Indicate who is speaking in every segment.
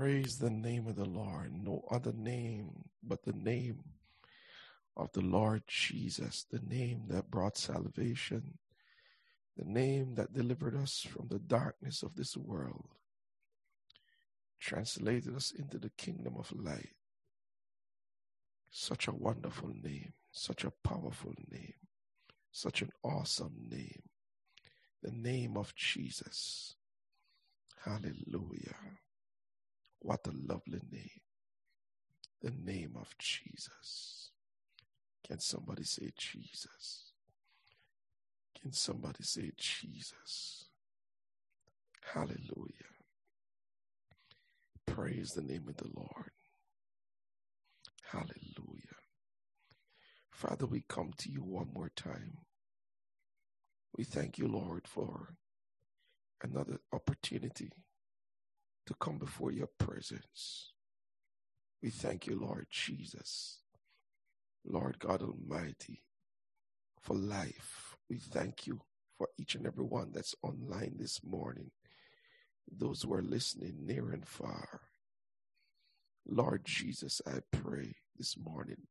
Speaker 1: Praise the name of the Lord. No other name but the name of the Lord Jesus, the name that brought salvation, the name that delivered us from the darkness of this world, translated us into the kingdom of light. Such a wonderful name, such a powerful name, such an awesome name. The name of Jesus. Hallelujah. What a lovely name. The name of Jesus. Can somebody say Jesus? Can somebody say Jesus? Hallelujah. Praise the name of the Lord. Hallelujah. Father, we come to you one more time. We thank you, Lord, for another opportunity to come before your presence. We thank you, Lord Jesus, Lord God Almighty, for life. We thank you for each and every one that's online this morning, those who are listening near and far. Lord Jesus, I pray this morning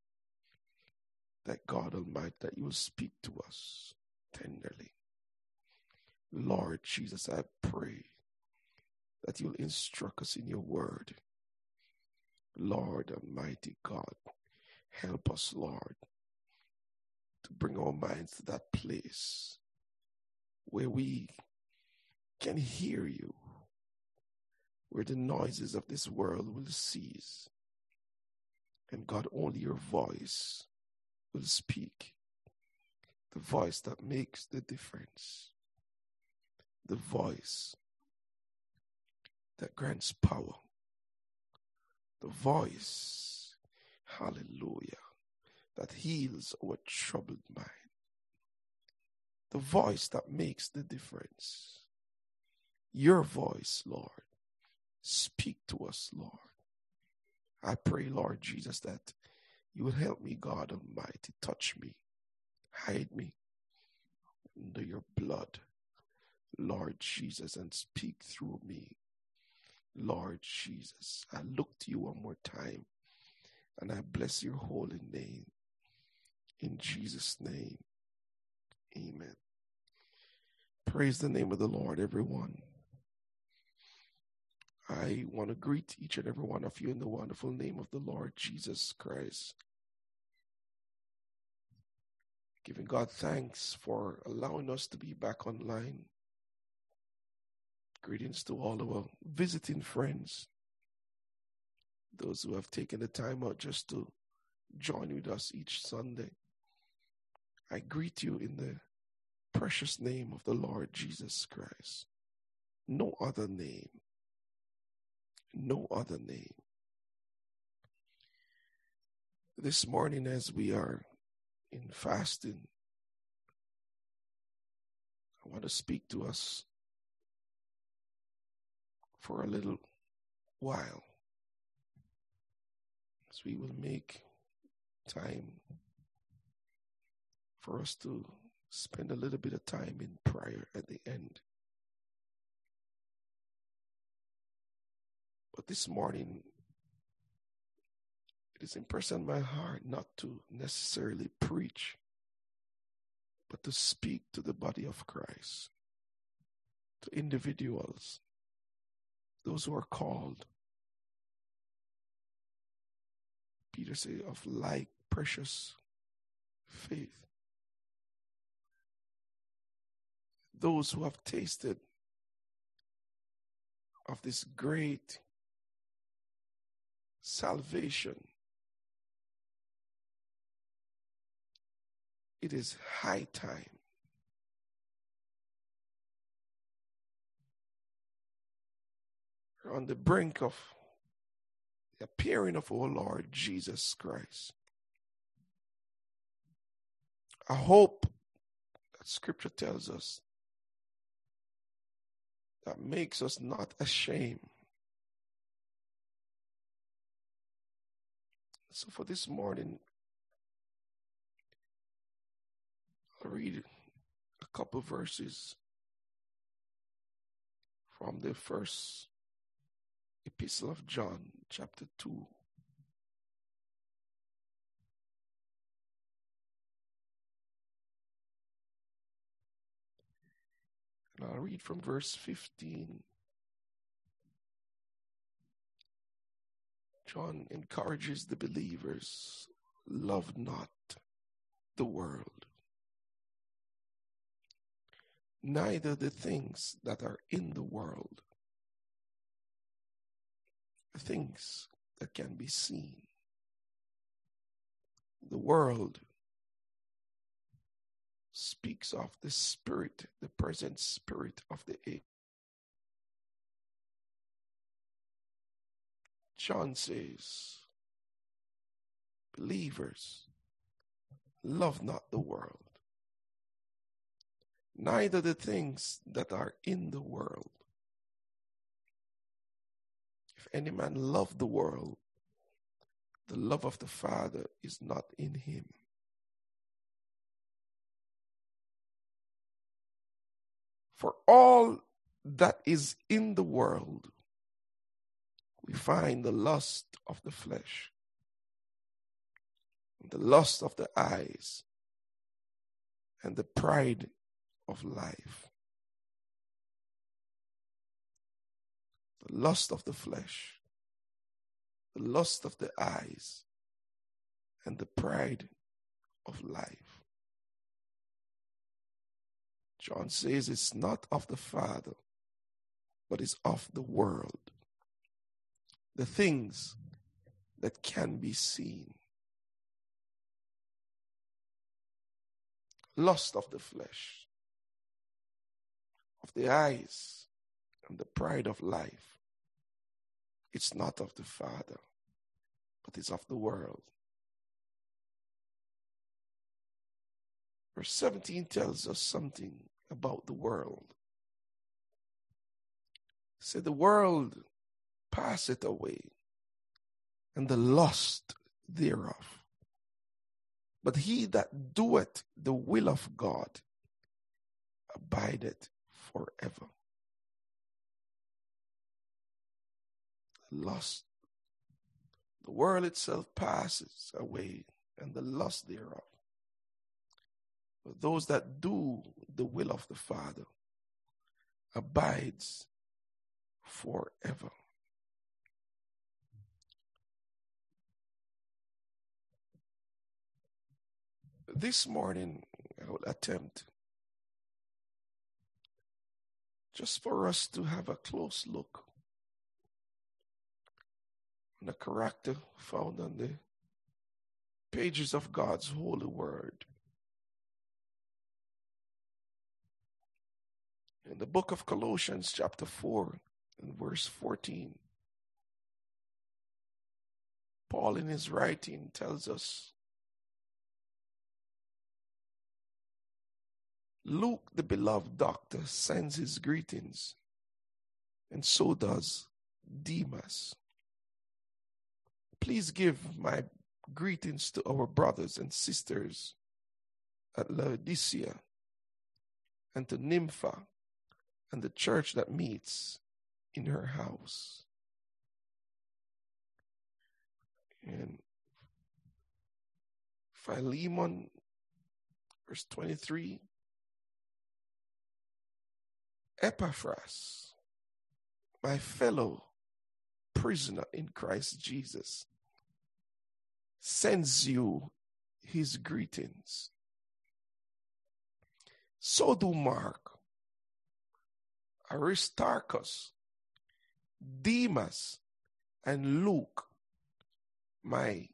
Speaker 1: that God Almighty, that you will speak to us tenderly. Lord Jesus, I pray that you'll instruct us in your word. Lord Almighty God, help us, Lord, to bring our minds to that place where we can hear you, where the noises of this world will cease, and God, only your voice will speak, the voice that makes the difference, the voice that grants power. The voice, hallelujah, that heals our troubled mind. The voice that makes the difference. Your voice, Lord. Speak to us, Lord. I pray, Lord Jesus, that you will help me, God Almighty. Touch me, hide me under your blood, Lord Jesus, and speak through me. Lord Jesus, I look to you one more time and I bless your holy name. In Jesus' name, amen. Praise the name of the Lord, everyone. I want to greet each and every one of you in the wonderful name of the Lord Jesus Christ. Giving God thanks for allowing us to be back online Greetings to all our visiting friends, those who have taken the time out just to join with us each Sunday. I greet you in the precious name of the Lord Jesus Christ. No other name. No other name. This morning, as we are in fasting, I want to speak to us for a little while So we will make time for us to spend a little bit of time in prayer at the end. But this morning, it is impressed on my heart not to necessarily preach, but to speak to the body of Christ, to individuals, those who are called. Peter said, of like precious faith. Those who have tasted of this great salvation. It is high time on the brink of the appearing of our Lord Jesus Christ. I hope that scripture tells us that makes us not ashamed. So for this morning, I'll read a couple verses from the first Epistle of John, chapter 2. And I'll read from verse 15. John encourages the believers love not the world, neither the things that are in the world, things that can be seen. The world speaks of the spirit, the present spirit of the age. John says, believers, love not the world, neither the things that are in the world. Any man love the world, the love of the Father is not in him. For all that is in the world, we find the lust of the flesh, the lust of the eyes, and the pride of life. The lust of the flesh, the lust of the eyes, and the pride of life. John says it's not of the Father, but it's of the world. The things that can be seen. Lust of the flesh, of the eyes, and the pride of life. It's not of the Father, but it's of the world. Verse 17 tells us something about the world. Say, the world passeth away, and the lust thereof. But he that doeth the will of God abideth forever. Lust. The world itself passes away, and the lust thereof. But those that do the will of the Father abides forever. This morning, I will attempt just for us to have a close look the character found on the pages of God's holy word. In the book of Colossians, chapter 4, and verse 14, Paul, in his writing, tells us Luke, the beloved doctor, sends his greetings, and so does Demas. Please give my greetings to our brothers and sisters at Laodicea and to Nympha and the church that meets in her house. And Philemon, verse 23, Epaphras, my fellow prisoner in Christ Jesus, sends you his greetings. So do Mark Aristarchus, Demas, and Luke, my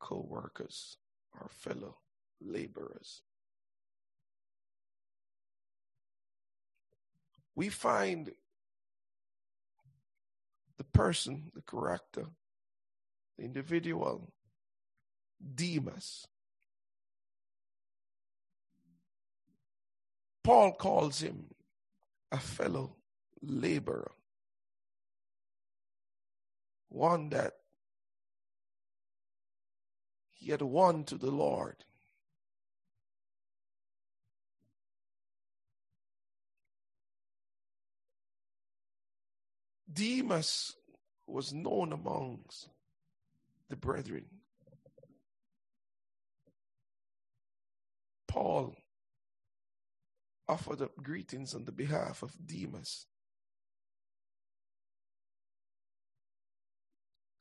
Speaker 1: co workers, our fellow laborers. We find the person, the character, the individual, Demas. Paul calls him a fellow laborer, one that he had won to the Lord. Demas was known amongst the brethren. Paul offered up greetings on the behalf of Demas.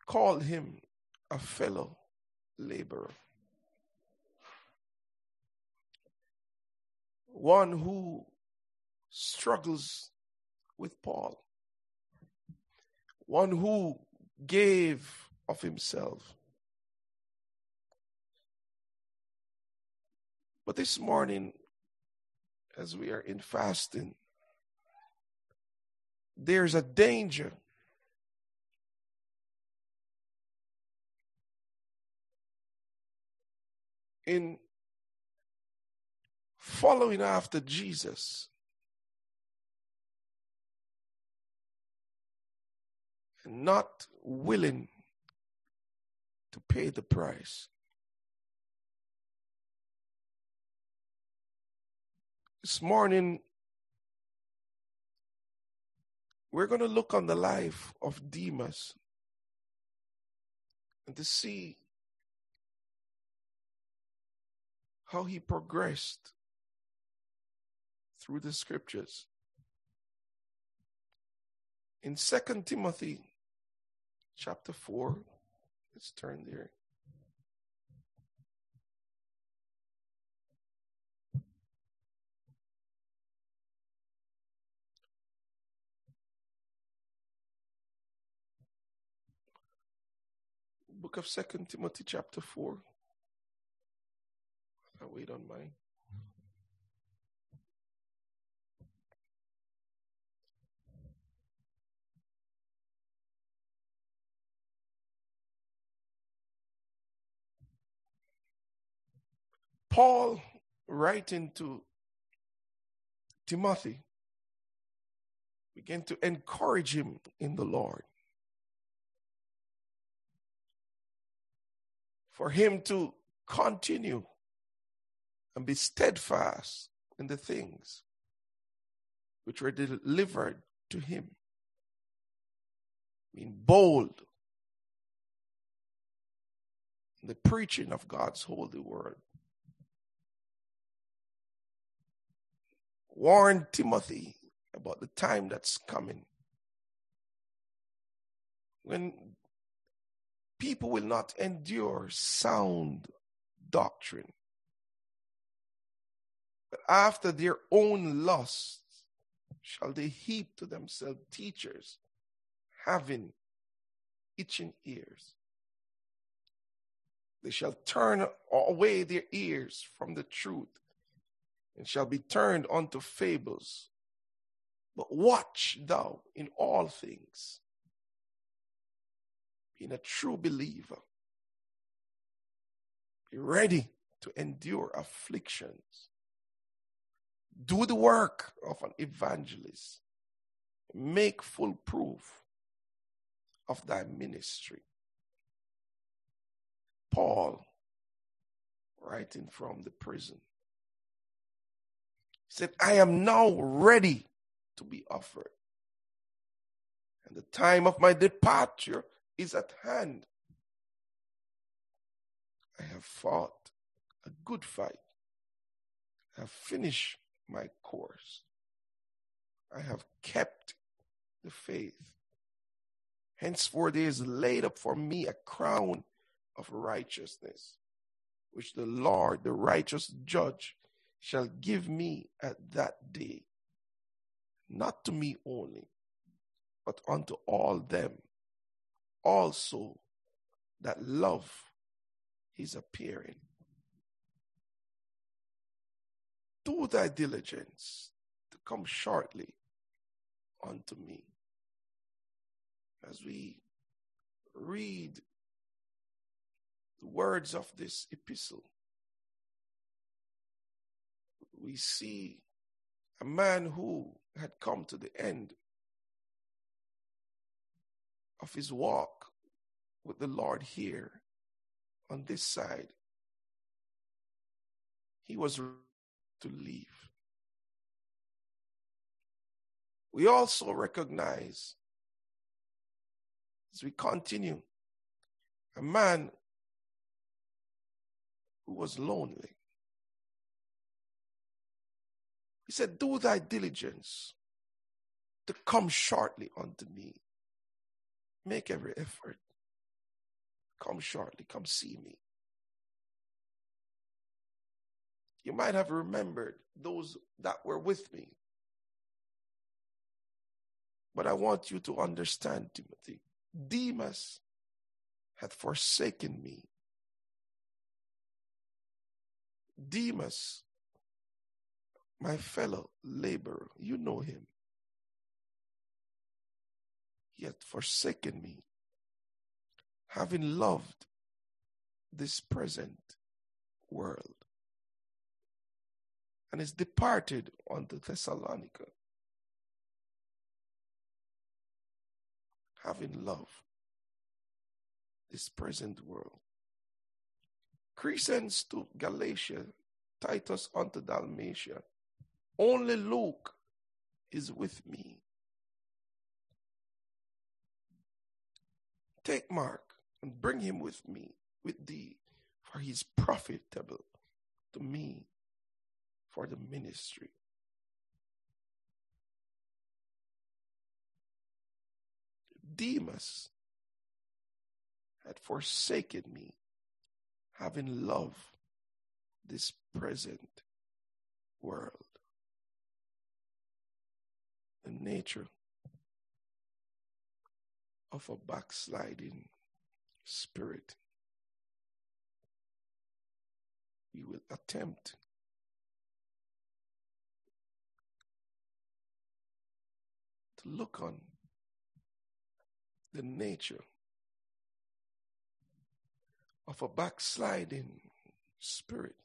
Speaker 1: Called him a fellow laborer. One who struggles with Paul. One who gave of himself. But this morning, as we are in fasting, there's a danger in following after Jesus not willing to pay the price. This morning, we're going to look on the life of Demas and to see how he progressed through the scriptures. In Second Timothy chapter 4, let's turn there. Book of Second Timothy chapter 4. I wait on mine. Paul writing to Timothy began to encourage him in the Lord. For him to continue and be steadfast in the things which were delivered to him. Being bold in the preaching of God's holy word. Warn Timothy about the time that's coming. When people will not endure sound doctrine. But after their own lusts shall they heap to themselves teachers having itching ears. They shall turn away their ears from the truth and shall be turned unto fables. But watch thou in all things, being a true believer. Be ready to endure afflictions do the work of an evangelist. Make full proof of thy ministry. Paul, writing from the prison, said, I am now ready to be offered. And the time of my departure is at hand. I have fought a good fight. I have finished my course. I have kept the faith. Henceforth, there is laid up for me a crown of righteousness, which the Lord, the righteous judge, shall give me at that day, not to me only, but unto all them also that love his appearing do thy diligence to come shortly unto me. As we read the words of this epistle, we see a man who had come to the end of his walk with the Lord here on this side. He was to leave. We also recognize as we continue, a man who was lonely. He said, Do thy diligence to come shortly unto me. Make every effort. Come shortly, come see me. You might have remembered those that were with me. But I want you to understand, Timothy, Demas hath forsaken me. Demas, my fellow laborer, you know him. He hath forsaken me, having loved this present world, and is departed unto Thessalonica, having loved this present world. Crescens to Galatia, Titus unto Dalmatia. Only Luke is with me. Take Mark and bring him with me, with thee, for he is profitable to me for the ministry. Demas had forsaken me, having loved this present world. The nature of a backsliding spirit. We will attempt to look on the nature of a backsliding spirit.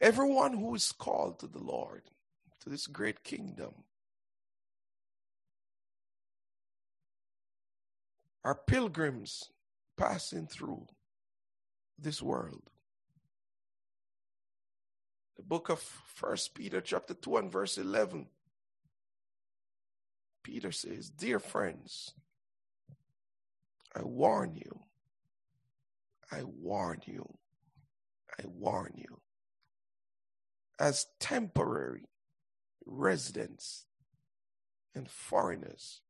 Speaker 1: Everyone who is called to the Lord, to this great kingdom, are pilgrims passing through this world. The book of First Peter chapter 2 and verse 11. Peter says, Dear friends, I warn you, I warn you, I warn you, as temporary residents and foreigners,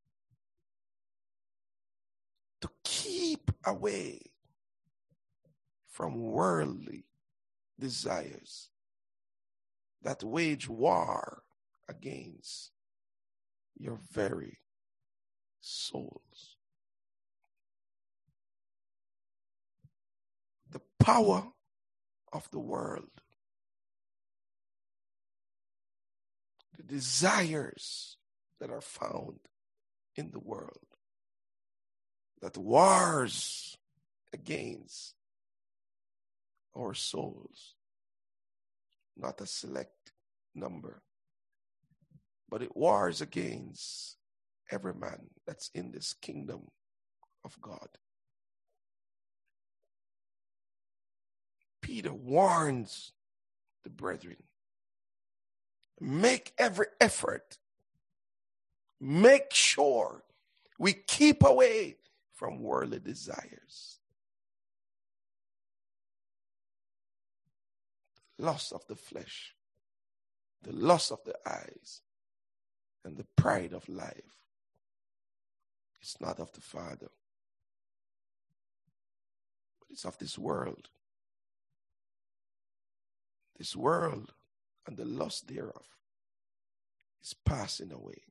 Speaker 1: to keep away from worldly desires that wage war against your very souls. The power of the world, desires that are found in the world, that wars against our souls, not a select number, but it wars against every man that's in this kingdom of God. Peter warns the brethren make every effort, make sure we keep away from worldly desires. Lust of the flesh, the lust of the eyes, and the pride of life. It's not of the Father, but it's of this world. This world and the loss thereof is passing away.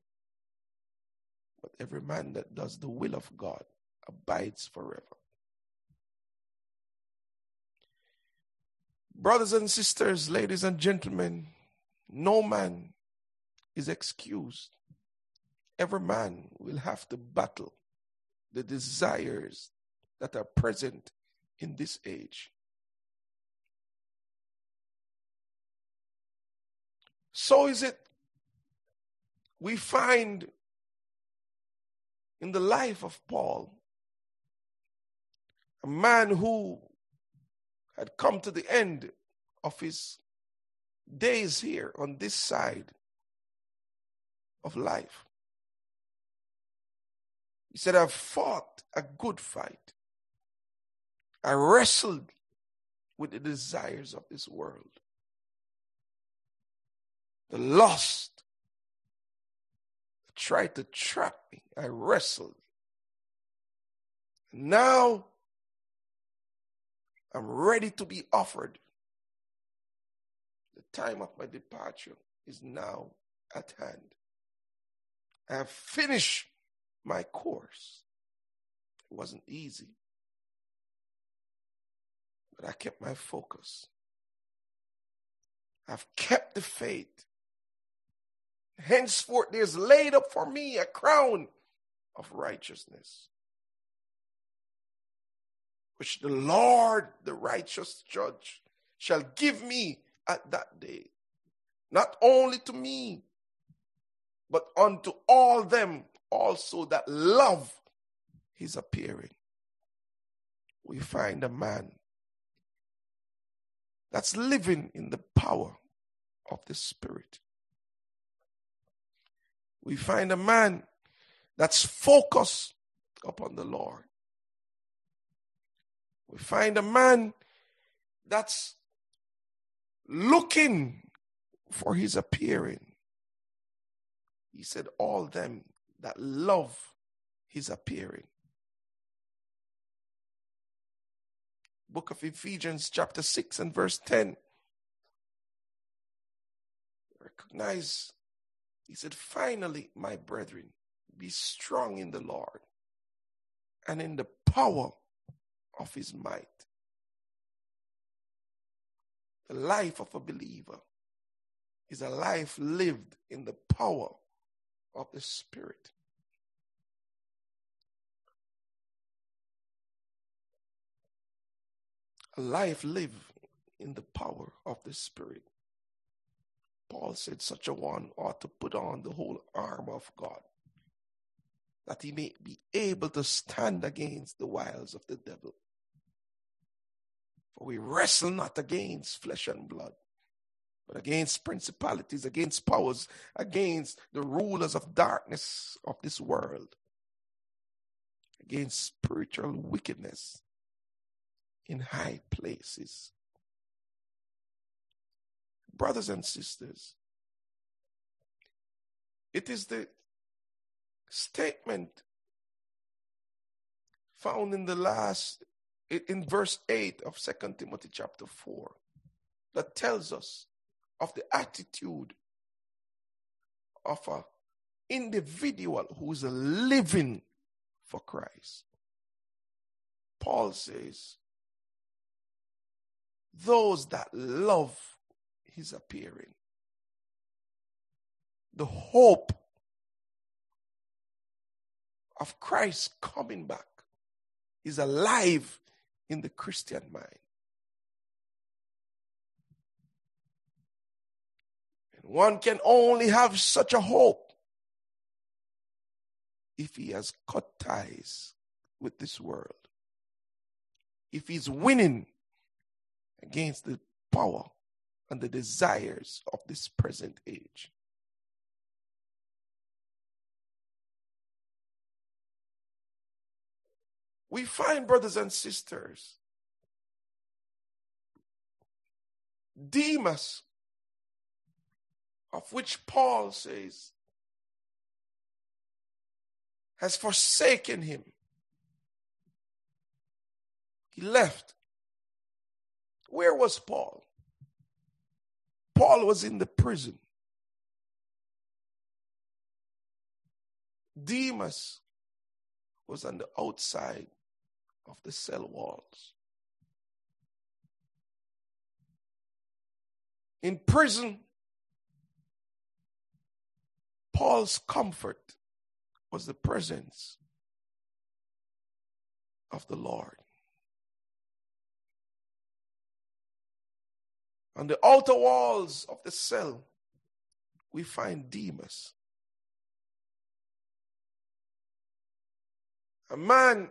Speaker 1: But every man that does the will of God abides forever. Brothers and sisters, ladies and gentlemen, no man is excused. Every man will have to battle the desires that are present in this age. So is it we find in the life of Paul a man who had come to the end of his days here on this side of life. He said, I've fought a good fight. I wrestled with the desires of this world. The lost tried to trap me. I wrestled. Now I'm ready to be offered. The time of my departure is now at hand. I have finished my course. It wasn't easy, but I kept my focus. I've kept the faith. Henceforth, there's laid up for me a crown of righteousness, which the Lord, the righteous judge, shall give me at that day. Not only to me, but unto all them also that love his appearing. We find a man that's living in the power of the Spirit. We find a man that's focused upon the Lord. We find a man that's looking for his appearing. He said, All them that love his appearing. Book of Ephesians, chapter 6 and verse 10. Recognize, he said, Finally, my brethren, be strong in the Lord and in the power of his might. The life of a believer is a life lived in the power of the Spirit. A life lived in the power of the Spirit. Paul said, such a one ought to put on the whole armor of God, that he may be able to stand against the wiles of the devil. For we wrestle not against flesh and blood, but against principalities, against powers, against the rulers of darkness of this world, against spiritual wickedness in high places. Brothers and sisters, it is the statement found in the last in verse 8 of Second Timothy chapter 4 that tells us of the attitude of an individual who is living for Christ. Paul says, those that love his appearing, the hope of Christ coming back is alive in the Christian mind. And one can only have such a hope if he has cut ties with this world. If he's winning against the power and the desires of this present age. We find, brothers and sisters, Demas of which Paul says has forsaken him. He left. Where was Paul? Paul was in the prison. Demas was on the outside of the cell walls. In prison, Paul's comfort was the presence of the Lord. On the outer walls of the cell, we find Demas. A man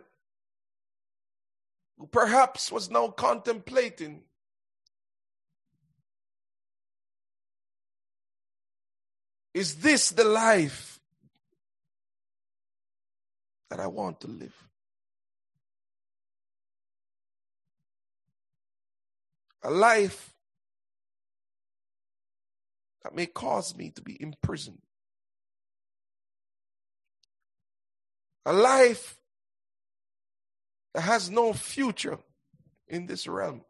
Speaker 1: who perhaps was now contemplating Is this the life that I want to live. A life that may cause me to be imprisoned. A life that has no future in this realm.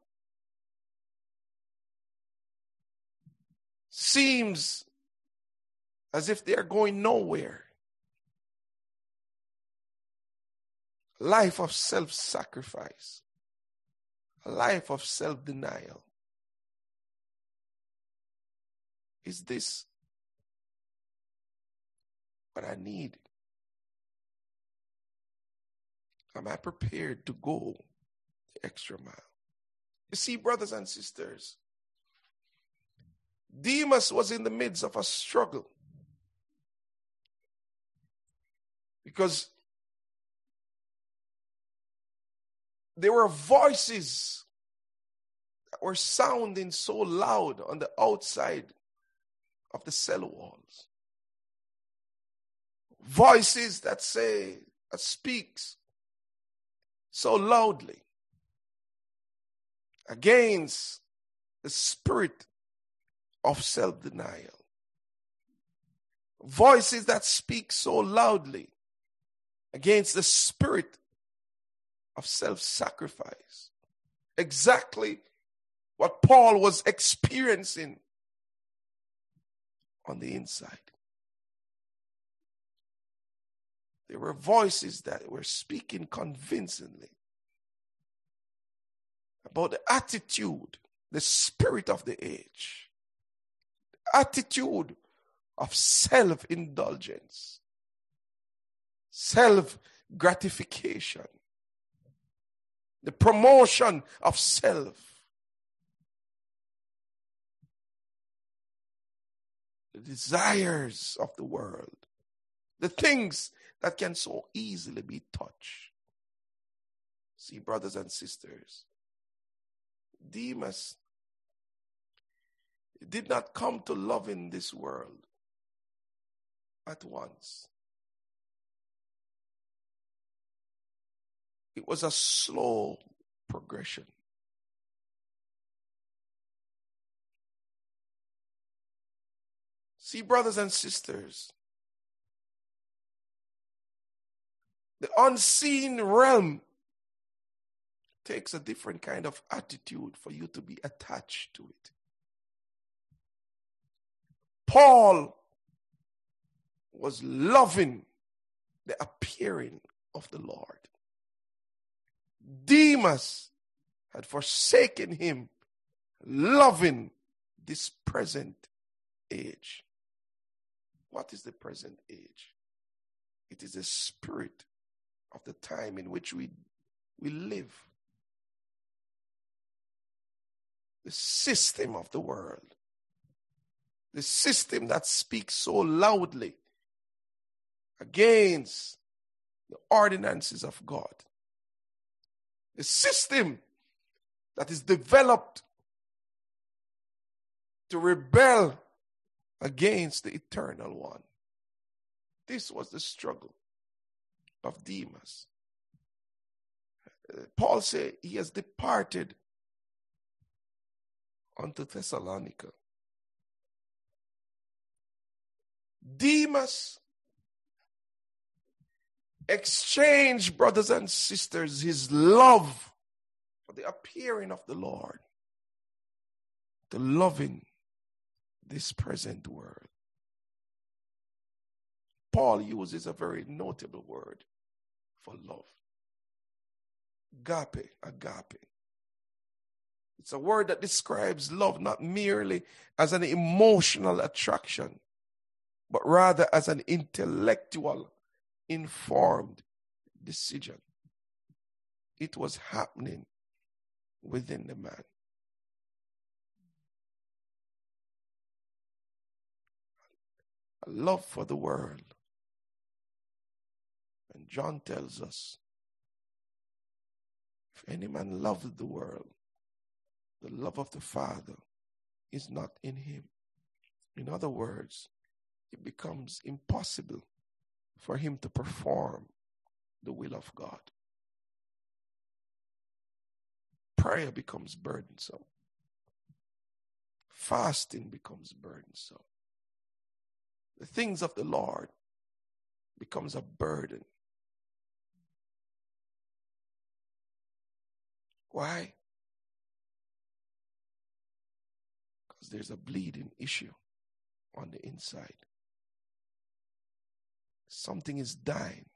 Speaker 1: Seems as if they are going nowhere. Life of self sacrifice, a life of self denial. Is this what I need? Am I prepared to go the extra mile? You see, brothers and sisters, Demas was in the midst of a struggle because there were voices that were sounding so loud on the outside of the cell walls. Voices that say, that speaks so loudly against the spirit of self denial. Voices that speak so loudly against the spirit of self sacrifice. Exactly what Paul was experiencing on the inside. There were voices that were speaking convincingly about the attitude, the spirit of the age, the attitude of self indulgence, self gratification, the promotion of self. The desires of the world, the things that can so easily be touched. See, brothers and sisters, Demas did not come to love in this world at once. It was a slow progression. See, brothers and sisters, the unseen realm takes a different kind of attitude for you to be attached to it. Paul was loving the appearing of the Lord. Demas had forsaken him, loving this present age. What is the present age? It is the spirit of the time in which we, we live. The system of the world. The system that speaks so loudly against the ordinances of God. The system that is developed to rebel against the eternal one. This was the struggle of Demas. Uh, Paul said he has departed unto Thessalonica. Demas exchanged, brothers and sisters, his love for the appearing of the Lord, the loving this present world. Paul uses a very notable word for love. Agape, agape. It's a word that describes love not merely as an emotional attraction, but rather as an intellectual, informed decision. It was happening within the man. A love for the world and John tells us if any man loves the world, the love of the Father is not in him. In other words, it becomes impossible for him to perform the will of God. Prayer becomes burdensome. Fasting becomes burdensome. The things of the Lord becomes a burden. Why? Because there's a bleeding issue on the inside. Something is dying.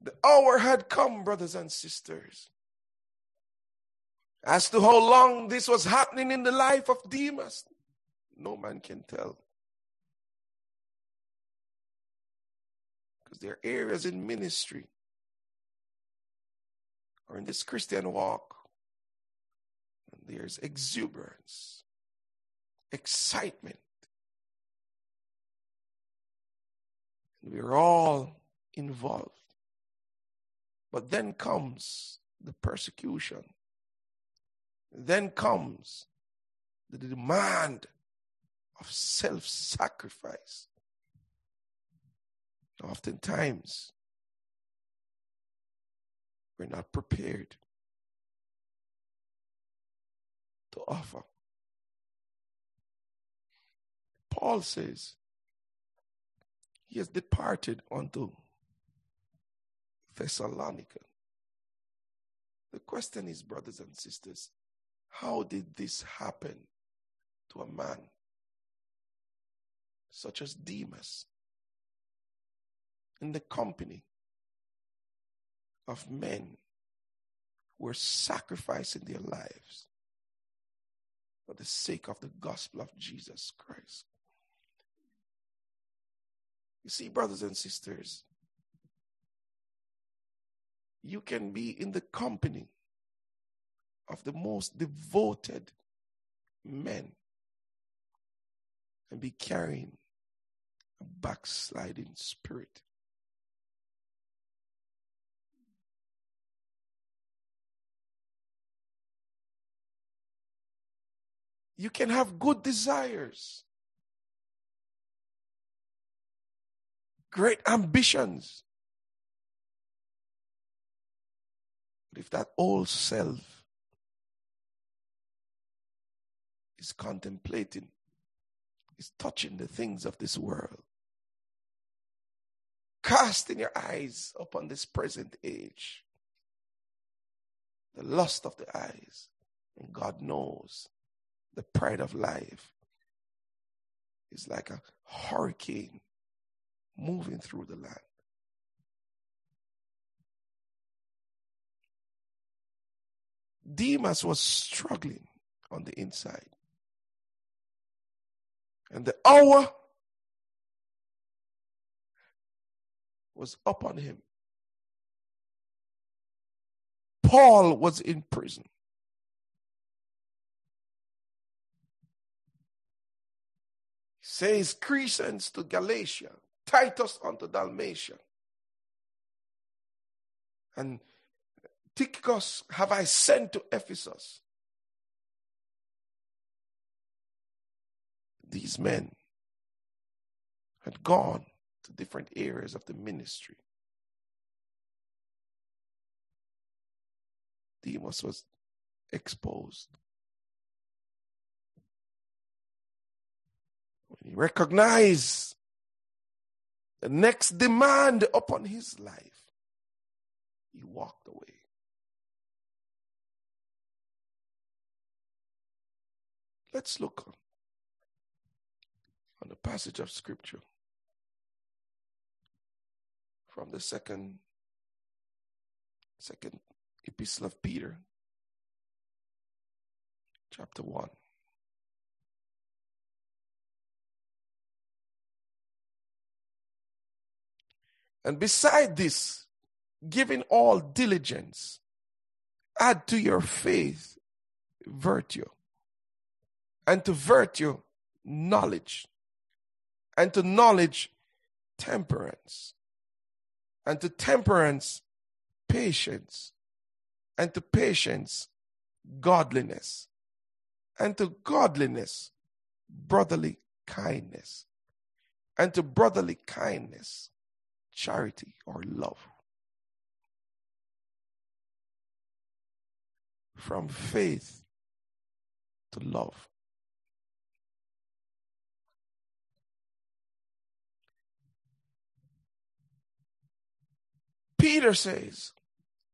Speaker 1: The hour had come, brothers and sisters. As to how long this was happening in the life of Demas, no man can tell. Because there are areas in ministry or in this Christian walk, there's exuberance, excitement. And We're all involved. But then comes the persecution. Then comes the demand of self sacrifice. Oftentimes, we're not prepared to offer. Paul says he has departed unto Thessalonica. The question is, brothers and sisters, how did this happen to a man such as Demas in the company of men who were sacrificing their lives for the sake of the gospel of Jesus Christ? You see, brothers and sisters, you can be in the company of the most devoted men and be carrying a backsliding spirit. You can have good desires, great ambitions, But if that old self is contemplating, is touching the things of this world, casting your eyes upon this present age, the lust of the eyes, and God knows the pride of life is like a hurricane moving through the land. Demas was struggling on the inside. And the hour was upon him. Paul was in prison. He says Crescens to Galatia, Titus unto Dalmatia. And Tychicus have I sent to Ephesus. These men had gone to different areas of the ministry. Demas was exposed. When he recognized the next demand upon his life, he walked away. Let's look passage of scripture from the second second epistle of Peter chapter 1 And beside this, giving all diligence, add to your faith virtue, and to virtue, knowledge, and to knowledge, temperance, and to temperance, patience, and to patience, godliness, and to godliness, brotherly kindness, and to brotherly kindness, charity, or love. From faith to love. Peter says,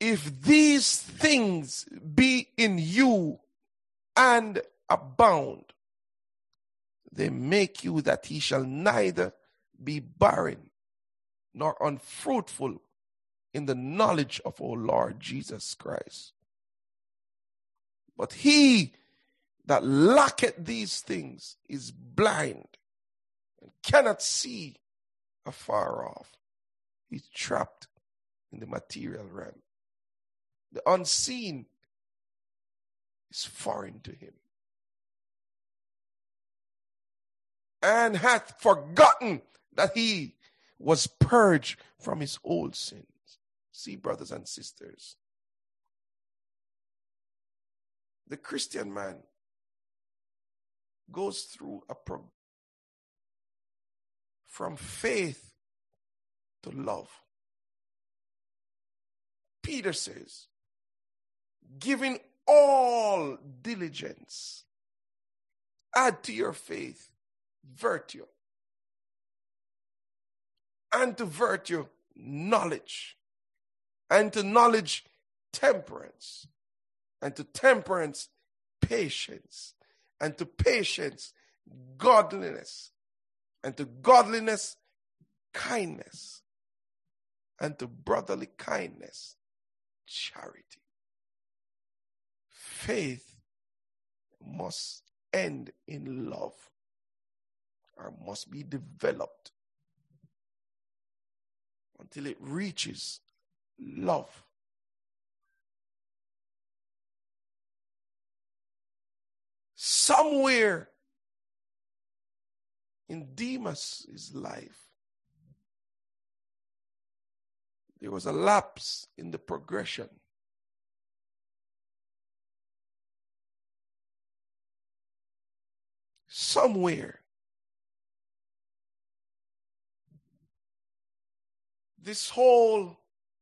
Speaker 1: if these things be in you and abound, they make you that he shall neither be barren nor unfruitful in the knowledge of our Lord Jesus Christ. But he that lacketh these things is blind and cannot see afar off. He's trapped in the material realm. The unseen is foreign to him. And hath forgotten that he was purged from his old sins. See, brothers and sisters, the Christian man goes through a pro- from faith to love. Peter says, giving all diligence, add to your faith virtue, and to virtue knowledge, and to knowledge temperance, and to temperance patience, and to patience godliness, and to godliness kindness, and to brotherly kindness charity. Faith must end in love or must be developed until it reaches love. Somewhere in Demas' life, there was a lapse in the progression. Somewhere, this whole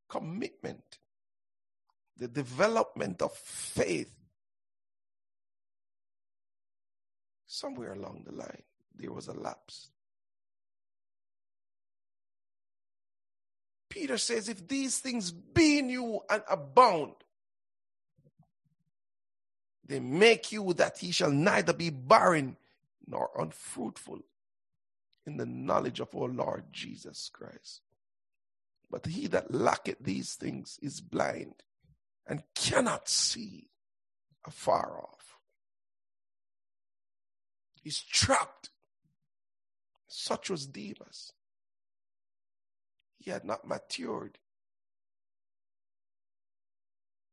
Speaker 1: commitment, the development of faith, somewhere along the line, there was a lapse. Peter says, if these things be in you and abound, they make you that he shall neither be barren nor unfruitful in the knowledge of our Lord Jesus Christ. But he that lacketh these things is blind and cannot see afar off. He's trapped. Such was Demas he had not matured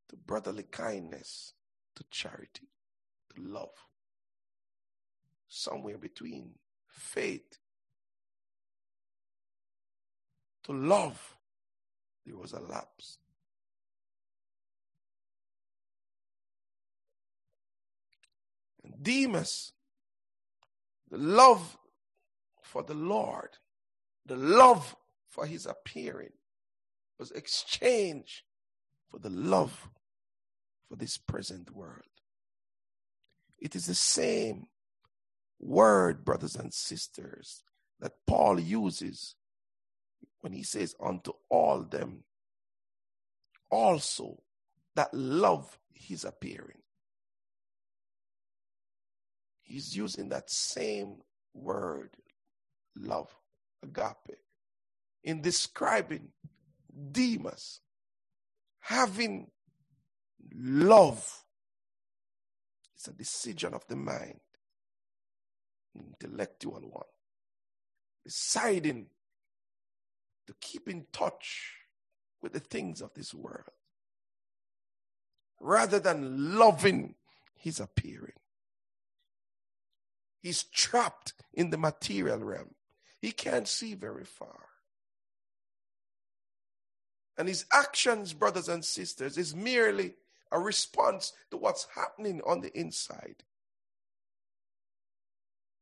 Speaker 1: to brotherly kindness, to charity, to love. Somewhere between faith to love, there was a lapse. And Demas, the love for the Lord, the love for his appearing was exchanged for the love for this present world. It is the same word, brothers and sisters, that Paul uses when he says, Unto all them also that love his appearing. He's using that same word, love, agape in describing Demas having love. It's a decision of the mind, intellectual one, deciding to keep in touch with the things of this world rather than loving his appearing. He's trapped in the material realm. He can't see very far. And his actions, brothers and sisters, is merely a response to what's happening on the inside.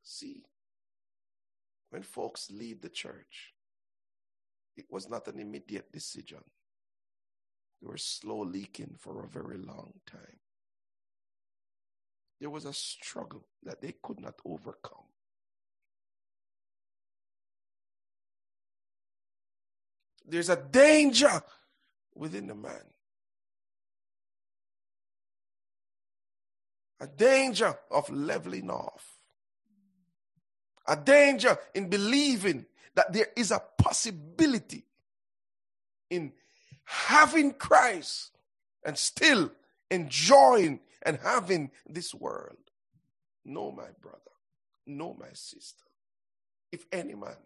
Speaker 1: See, when folks leave the church, it was not an immediate decision. They were slow leaking for a very long time. There was a struggle that they could not overcome. There's a danger within the man. A danger of leveling off. A danger in believing that there is a possibility in having Christ and still enjoying and having this world. No, my brother. No, my sister. If any man,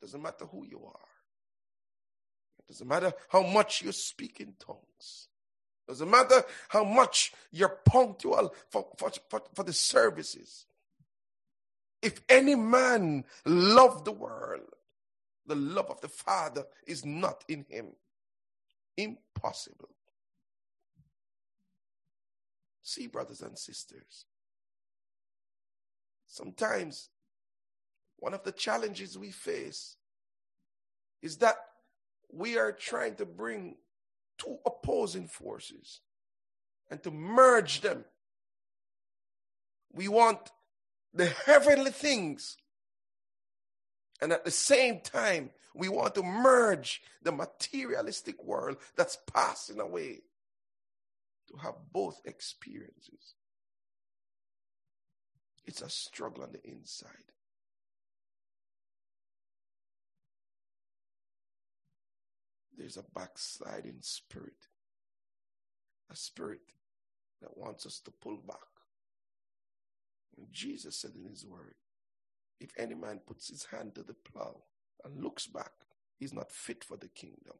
Speaker 1: doesn't matter who you are, doesn't matter how much you speak in tongues, doesn't matter how much you're punctual for, for, for, for the services. If any man love the world, the love of the Father is not in him. Impossible. See, brothers and sisters, sometimes one of the challenges we face is that we are trying to bring two opposing forces and to merge them. We want the heavenly things. And at the same time, we want to merge the materialistic world that's passing away to have both experiences. It's a struggle on the inside. There's a backsliding spirit, a spirit that wants us to pull back. And Jesus said in his word, if any man puts his hand to the plow and looks back, he's not fit for the kingdom.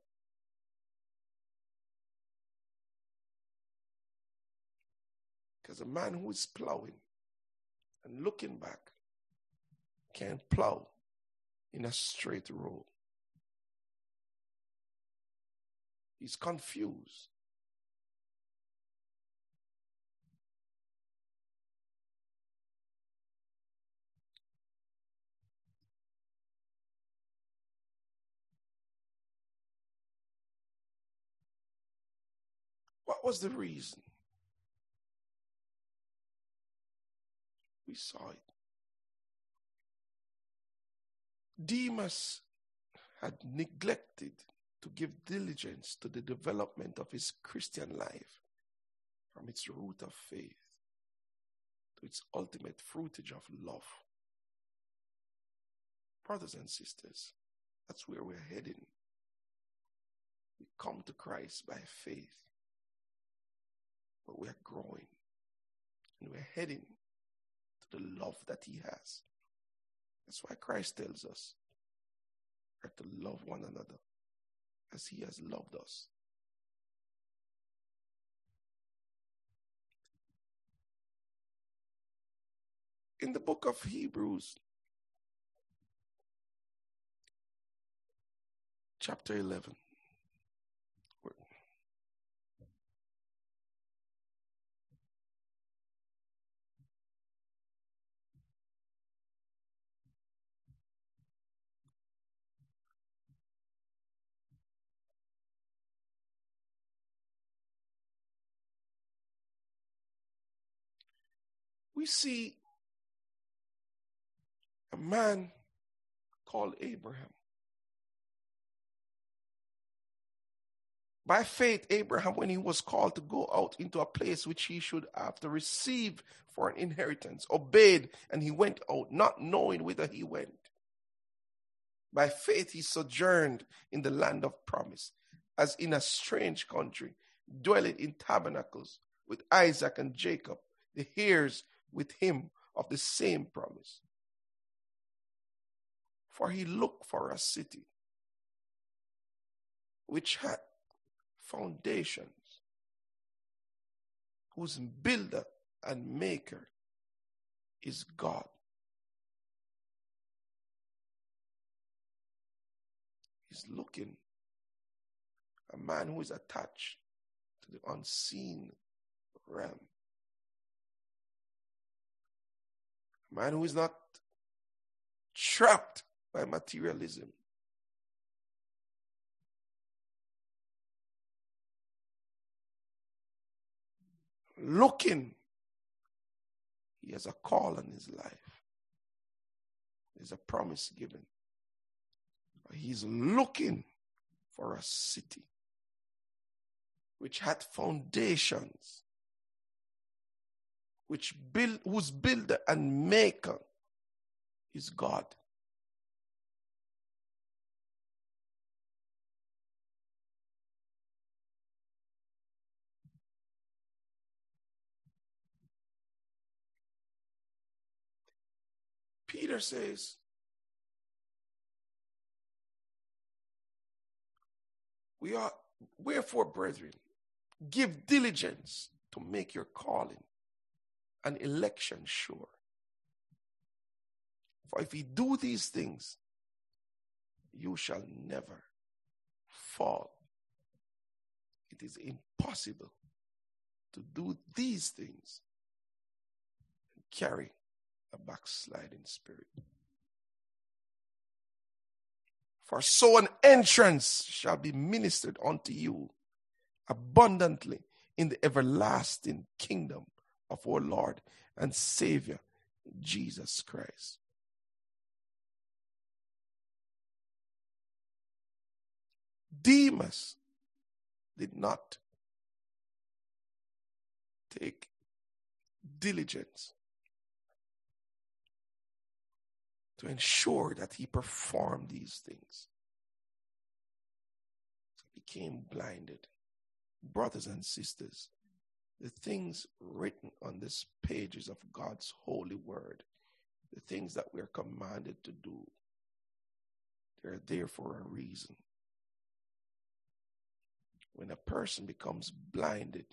Speaker 1: Because a man who is plowing and looking back can't plow in a straight road. He's confused. What was the reason? We saw it. Demas had neglected to give diligence to the development of his Christian life from its root of faith to its ultimate fruitage of love. Brothers and sisters, that's where we're heading. We come to Christ by faith but we're growing and we're heading to the love that He has. That's why Christ tells us to love one another as He has loved us. In the book of Hebrews, chapter 11, we see a man called Abraham. By faith, Abraham, when he was called to go out into a place which he should have to receive for an inheritance, obeyed and he went out, not knowing whither he went. By faith, he sojourned in the land of promise, as in a strange country, dwelling in tabernacles with Isaac and Jacob, the heirs with him of the same promise. For he looked for a city which had foundations, whose builder and maker is God. He's looking, a man who is attached to the unseen realm. Man who is not trapped by materialism. Looking, he has a call on his life. There's a promise given. He's looking for a city which had foundations, which build, whose builder and maker is God. Peter says, We are, wherefore, brethren, give diligence to make your calling and election sure. For if you do these things, you shall never fall. It is impossible to do these things and carry a backsliding spirit. For so an entrance shall be ministered unto you abundantly in the everlasting kingdom of our Lord and Savior, Jesus Christ. Demas did not take diligence to ensure that he performed these things. So he became blinded. Brothers and sisters, the things written on these pages of God's holy word, the things that we're commanded to do, they're there for a reason. When a person becomes blinded,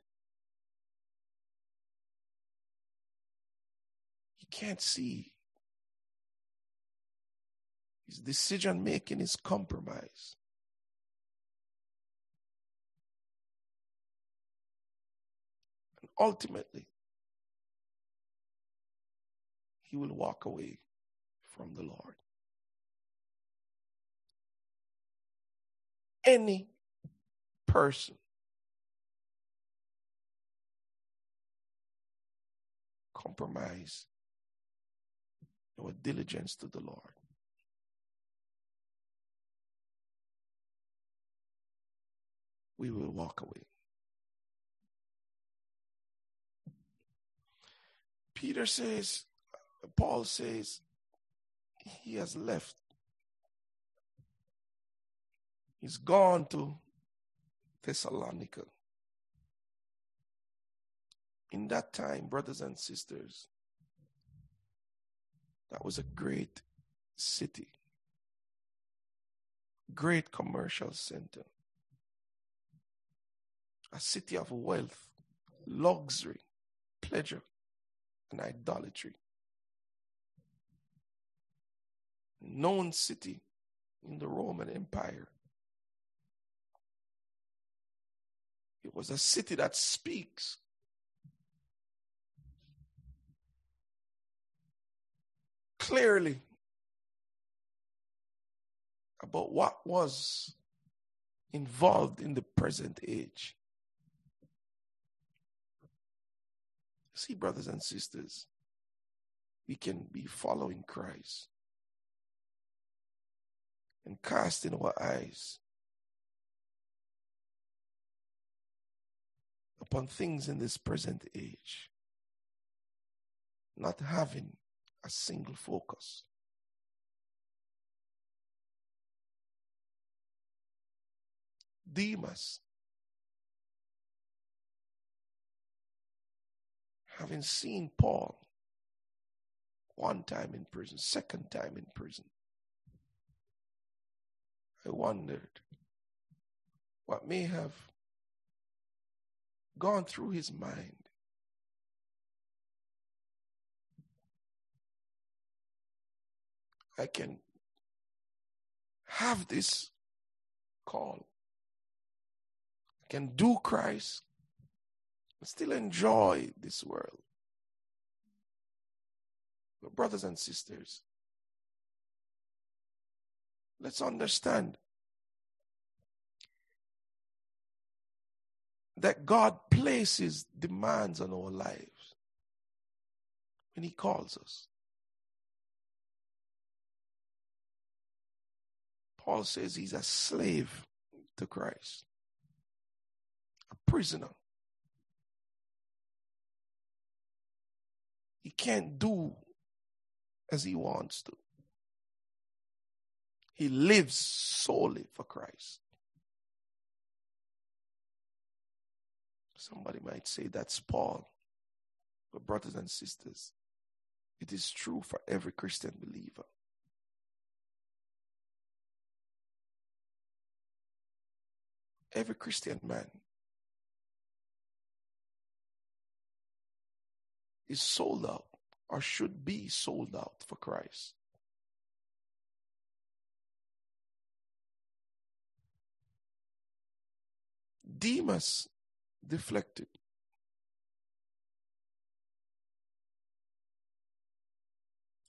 Speaker 1: he can't see his decision making is compromised. Ultimately, he will walk away from the Lord. Any person compromise our diligence to the Lord. we will walk away. Peter says, Paul says, he has left. He's gone to Thessalonica. In that time, brothers and sisters, that was a great city, great commercial center a city of wealth, luxury, pleasure, and idolatry. Known city in the Roman Empire. It was a city that speaks. Clearly about what was involved in the present age. See, brothers and sisters, we can be following Christ and casting our eyes upon things in this present age, not having a single focus. Demas having seen Paul one time in prison, second time in prison, I wondered what may have gone through his mind. I can have this call. I can do Christ still enjoy this world. But, brothers and sisters, Let's understand that God places demands on our lives when He calls us. Paul says he's a slave to Christ, a prisoner. He can't do as he wants to. He lives solely for Christ. Somebody might say that's Paul. But, brothers and sisters, it is true for every Christian believer. Every Christian man is sold out or should be sold out for Christ. Demas deflected.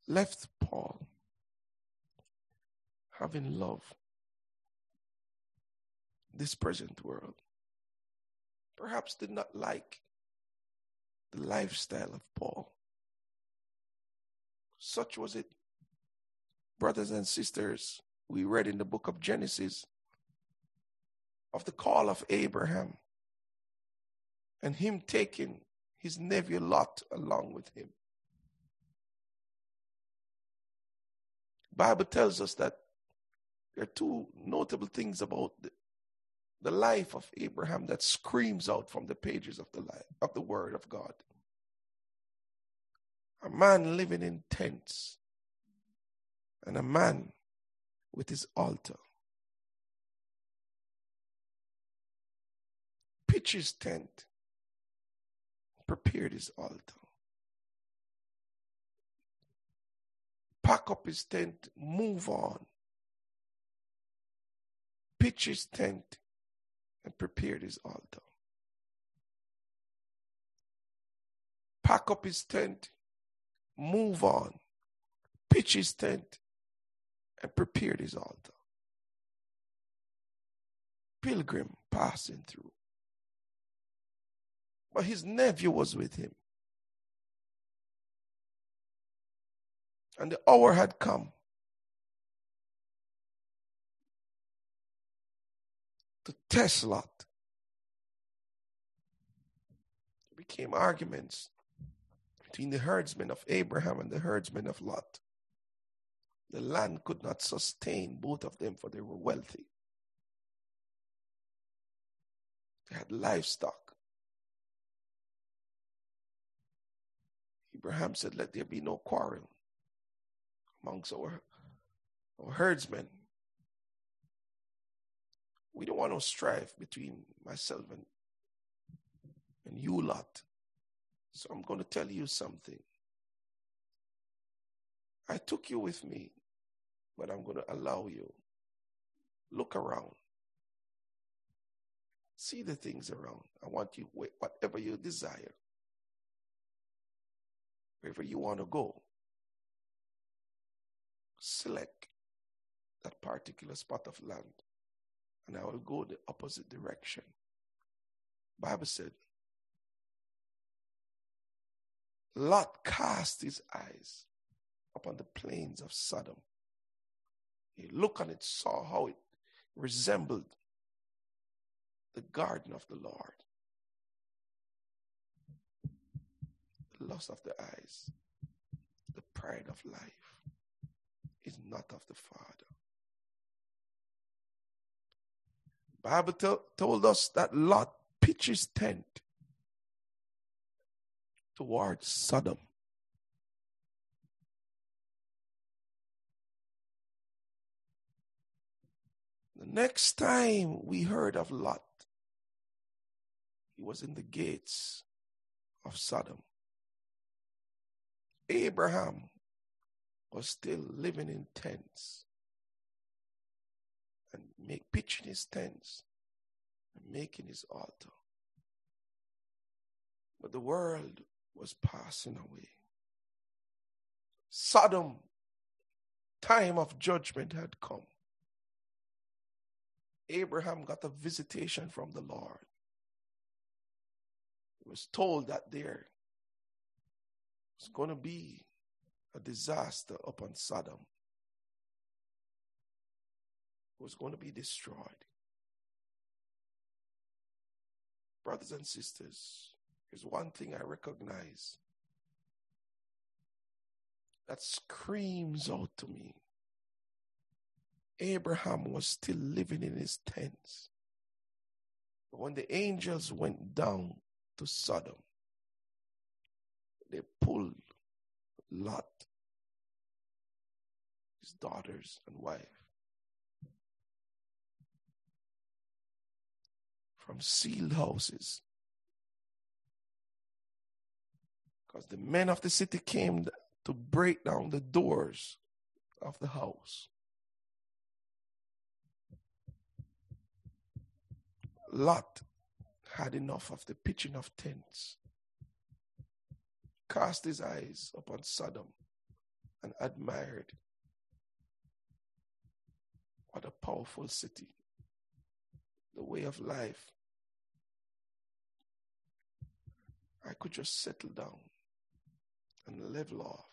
Speaker 1: Left Paul having love this present world. Perhaps did not like the lifestyle of Paul. Such was it. Brothers and sisters, we read in the book of Genesis of the call of Abraham and him taking his nephew Lot along with him. Bible tells us that there are two notable things about the, the life of Abraham that screams out from the pages of the life of the word of God. A man living in tents and a man with his altar. Pitch his tent, prepared his altar. Pack up his tent, move on. Pitch his tent, and prepared his altar. Pack up his tent, move on, pitch his tent, and prepared his altar. Pilgrim passing through. But his nephew was with him. And the hour had come to test Lot. There became arguments between the herdsmen of Abraham and the herdsmen of Lot. The land could not sustain both of them, for they were wealthy. They had livestock. Abraham said, Let there be no quarrel amongst our, our herdsmen. We don't want no strife between myself and, and you lot. So I'm going to tell you something. I took you with me, but I'm going to allow you. Look around. See the things around. I want you, whatever you desire, wherever you want to go, select that particular spot of land and I will go the opposite direction. Bible said, Lot cast his eyes upon the plains of Sodom. He looked and it, saw how it resembled the garden of the Lord. The lust of the eyes, the pride of life is not of the Father. Bible told us that Lot pitched his tent towards Sodom. The next time we heard of Lot, he was in the gates of Sodom. Abraham was still living in tents make pitching his tents and making his altar. But the world was passing away. Sodom, time of judgment had come. Abraham got a visitation from the Lord. He was told that there was going to be a disaster upon Sodom. Was going to be destroyed. Brothers and sisters, there's one thing I recognize that screams out to me. Abraham was still living in his tents. But when the angels went down to Sodom, they pulled Lot, his daughters and wife, from sealed houses. Because the men of the city came to break down the doors of the house. Lot had enough of the pitching of tents, cast his eyes upon Sodom, and admired what a powerful city, the way of life. I could just settle down and level off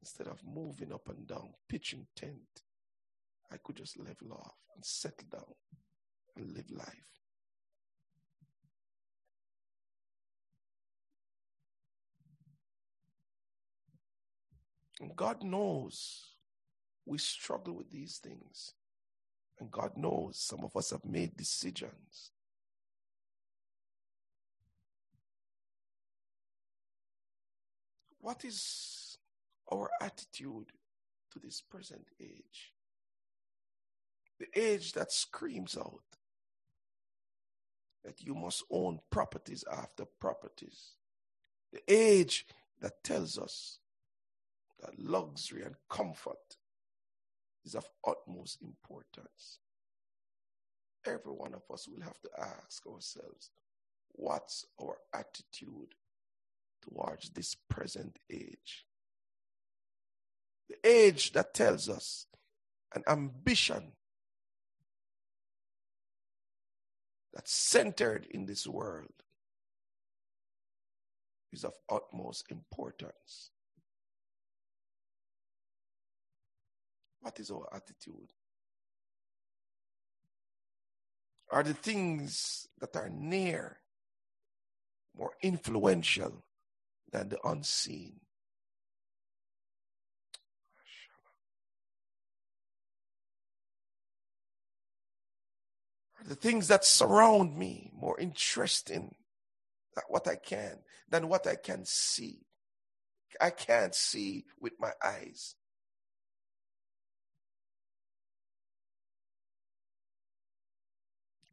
Speaker 1: instead of moving up and down, pitching tent. I could just level off and settle down and live life. And God knows we struggle with these things. And God knows some of us have made decisions. What is our attitude to this present age? The age that screams out that you must own properties after properties. The age that tells us that luxury and comfort is of utmost importance. Every one of us will have to ask ourselves, what's our attitude towards this present age? The age that tells us an ambition that's centered in this world is of utmost importance. What is our attitude? Are the things that are near more influential than the unseen? The things that surround me more interesting than what I can, than what I can see? I can't see with my eyes.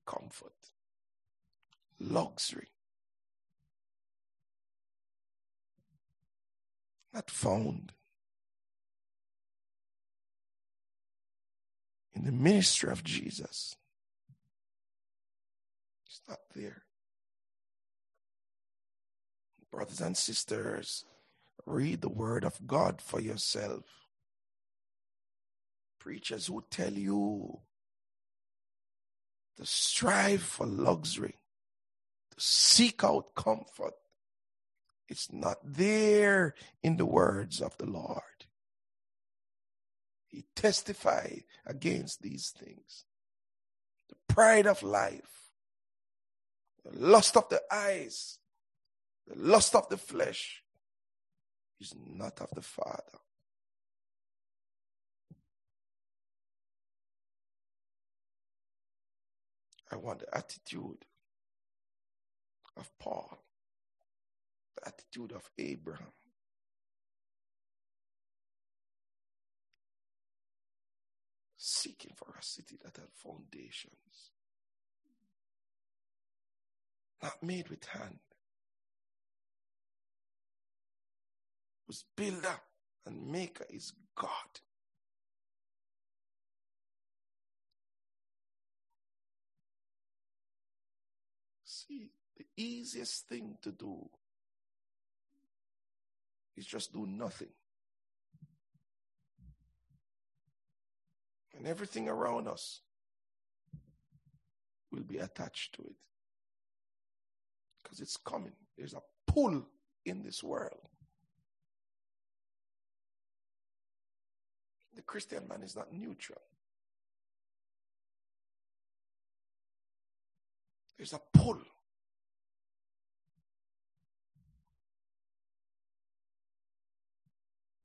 Speaker 1: comfort, luxury. Not found in the ministry of Jesus. It's not there. Brothers and sisters, read the word of God for yourself. Preachers who tell you to strive for luxury, to seek out comfort. It's not there in the words of the Lord. He testified against these things. The pride of life, the lust of the eyes, the lust of the flesh is not of the Father. I want the attitude of Paul, attitude of Abraham. Seeking for a city that had foundations, not made with hand, whose builder and maker is God. See, the easiest thing to do is just do nothing. And everything around us will be attached to it. Because it's coming. There's a pull in this world. The Christian man is not neutral. There's a pull.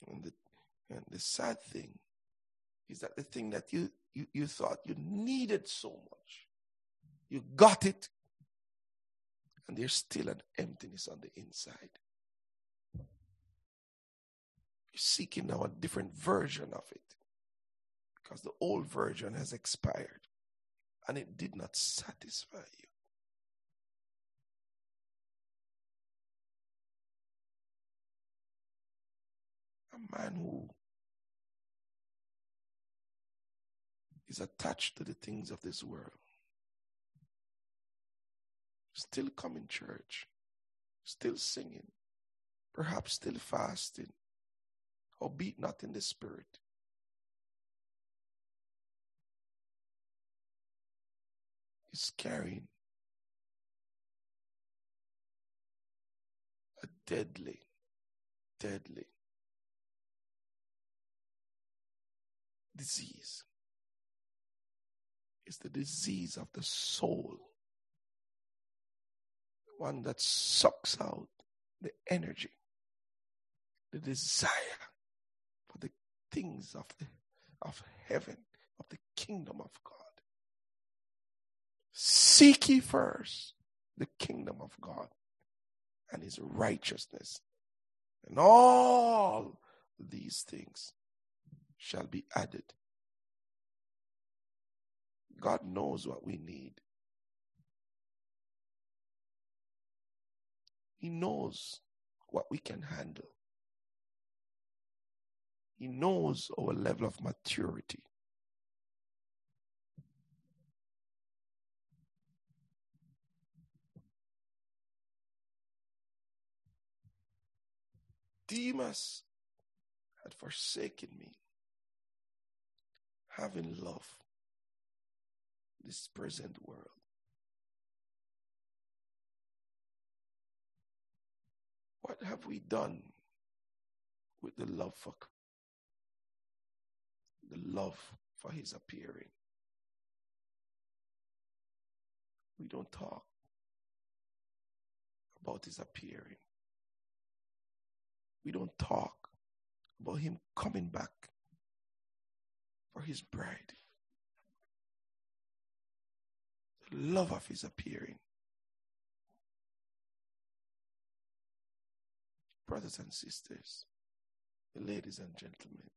Speaker 1: And the, and the sad thing is that the thing that you, you, you thought you needed so much, you got it, and there's still an emptiness on the inside. You're seeking now a different version of it because the old version has expired and it did not satisfy you. A man who is attached to the things of this world still coming church, still singing, perhaps still fasting, albeit not in the spirit. Is carrying a deadly, deadly disease. It's the disease of the soul one that sucks out the energy, the desire for the things of the of heaven, of the kingdom of God. Seek ye first the kingdom of God and his righteousness, and all these things shall be added. God knows what we need. He knows what we can handle. He knows our level of maturity. Demas had forsaken me, having love this present world. What have we done with the love for the love for his appearing? We don't talk about his appearing. We don't talk about him coming back for his bride. The love of his appearing. brothers and sisters, ladies and gentlemen,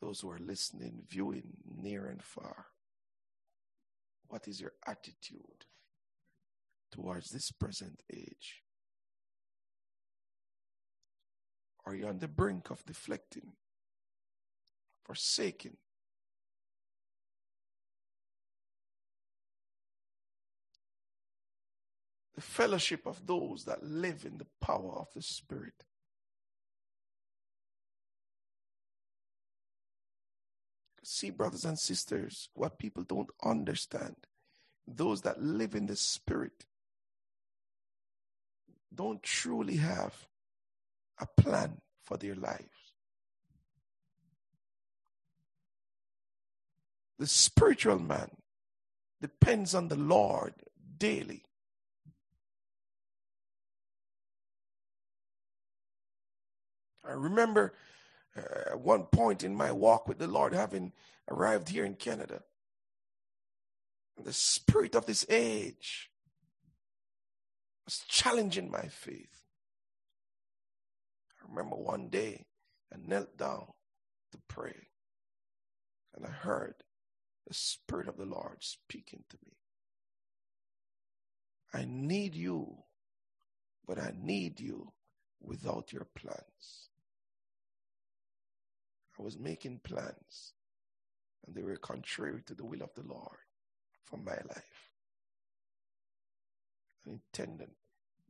Speaker 1: those who are listening, viewing near and far, what is your attitude towards this present age? Are you on the brink of deflecting, forsaking? The fellowship of those that live in the power of the Spirit. See, brothers and sisters, what people don't understand, those that live in the Spirit don't truly have a plan for their lives. The spiritual man depends on the Lord daily. I remember uh, at one point in my walk with the Lord, having arrived here in Canada, the spirit of this age was challenging my faith. I remember one day I knelt down to pray and I heard the Spirit of the Lord speaking to me. I need you, but I need you without your plans. I was making plans, and they were contrary to the will of the Lord for my life. And intended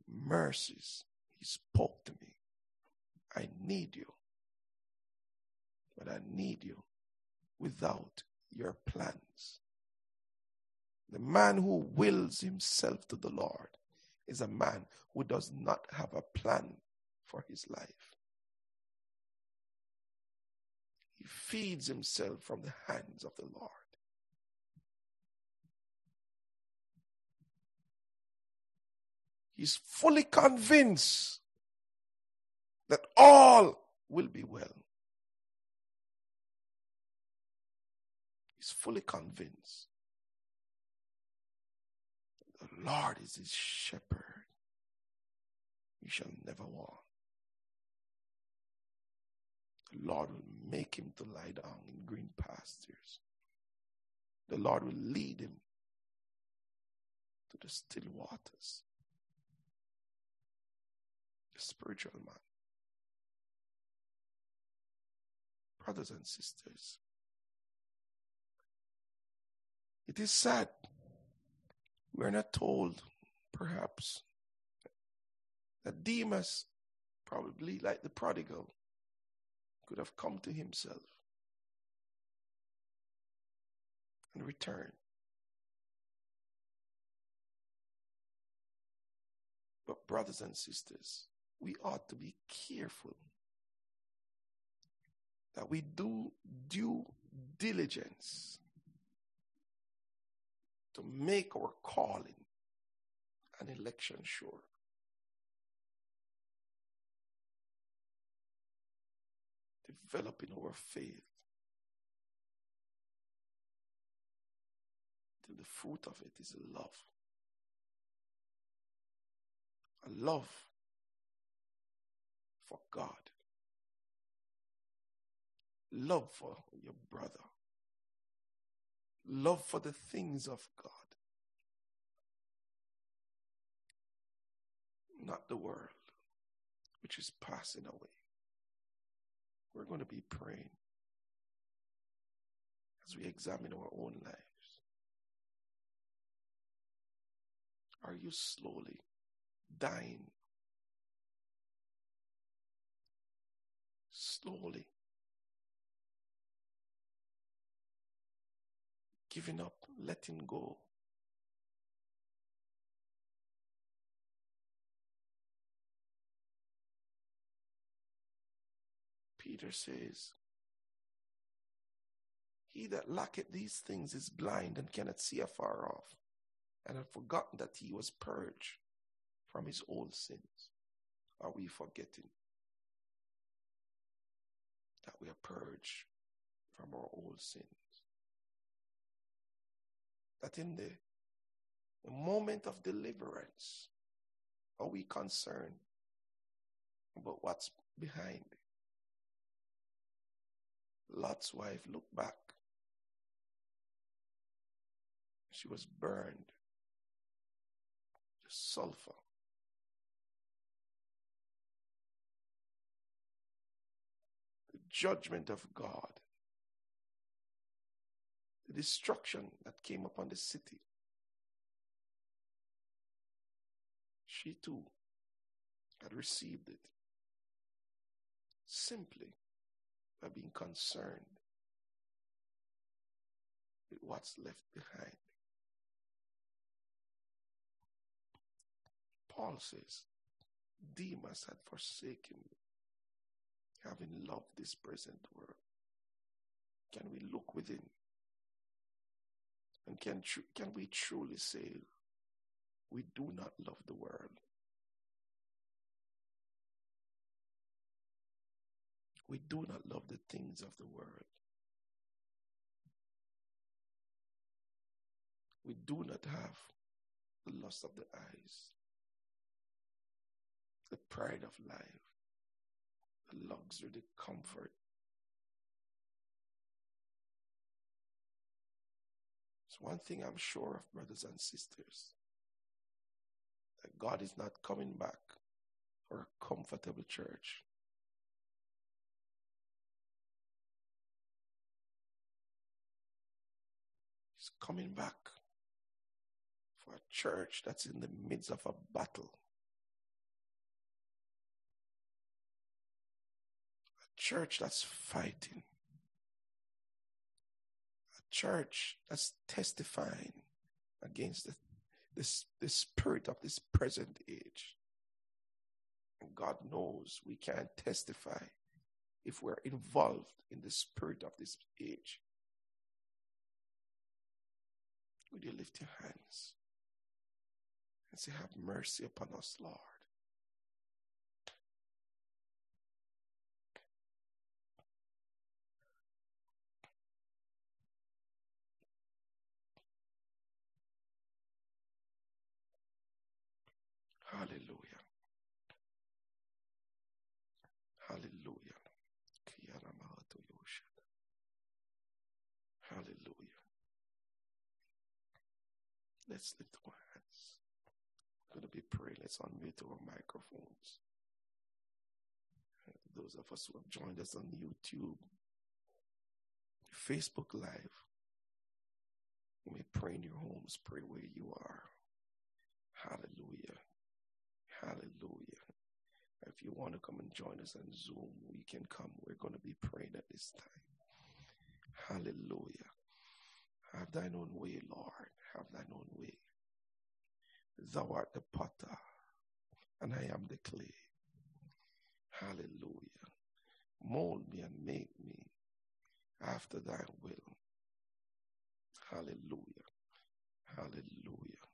Speaker 1: mercies, He spoke to me. I need you, but I need you without your plans. The man who wills himself to the Lord is a man who does not have a plan for his life. He feeds himself from the hands of the Lord. He's fully convinced that all will be well. Fully convinced the Lord is his shepherd. He shall never want. The Lord will make him to lie down in green pastures. The Lord will lead him to the still waters. The spiritual man. Brothers and sisters, it is sad we're not told, perhaps, that Demas, probably like the prodigal, could have come to himself and returned. But, brothers and sisters, we ought to be careful that we do due diligence to make our calling an election sure. Developing our faith till the fruit of it is love. A love for God. Love for your brother love for the things of God, not the world, which is passing away. We're going to be praying as we examine our own lives. Are you slowly dying? Slowly giving up, letting go. Peter says, He that lacketh these things is blind and cannot see afar off, and had forgotten that he was purged from his old sins. Are we forgetting that we are purged from our old sins? That in the, the moment of deliverance, are we concerned about what's behind? Lot's wife looked back. She was burned. Just sulfur. The judgment of God the destruction that came upon the city. She too had received it simply by being concerned with what's left behind. Paul says, Demas had forsaken me, having loved this present world. Can we look within and can, tr- can we truly say we do not love the world? We do not love the things of the world. We do not have the lust of the eyes, the pride of life, the luxury, the comfort, one thing I'm sure of, brothers and sisters that God is not coming back for a comfortable church. He's coming back for a church that's in the midst of a battle. A church that's fighting church that's testifying against the, this, the spirit of this present age. And God knows we can't testify if we're involved in the spirit of this age. Would you lift your hands and say, Have mercy upon us, Lord? Hallelujah. Hallelujah. Hallelujah. Let's lift our hands. I'm going to be praying. Let's unmute our microphones. Those of us who have joined us on YouTube, Facebook Live, you may pray in your homes, pray where you are. Hallelujah. Hallelujah. If you want to come and join us on Zoom, we can come. We're going to be praying at this time. Hallelujah. Have thine own way, Lord. Have thine own way. Thou art the potter, and I am the clay. Hallelujah. Mold me and make me after thy will. Hallelujah. Hallelujah.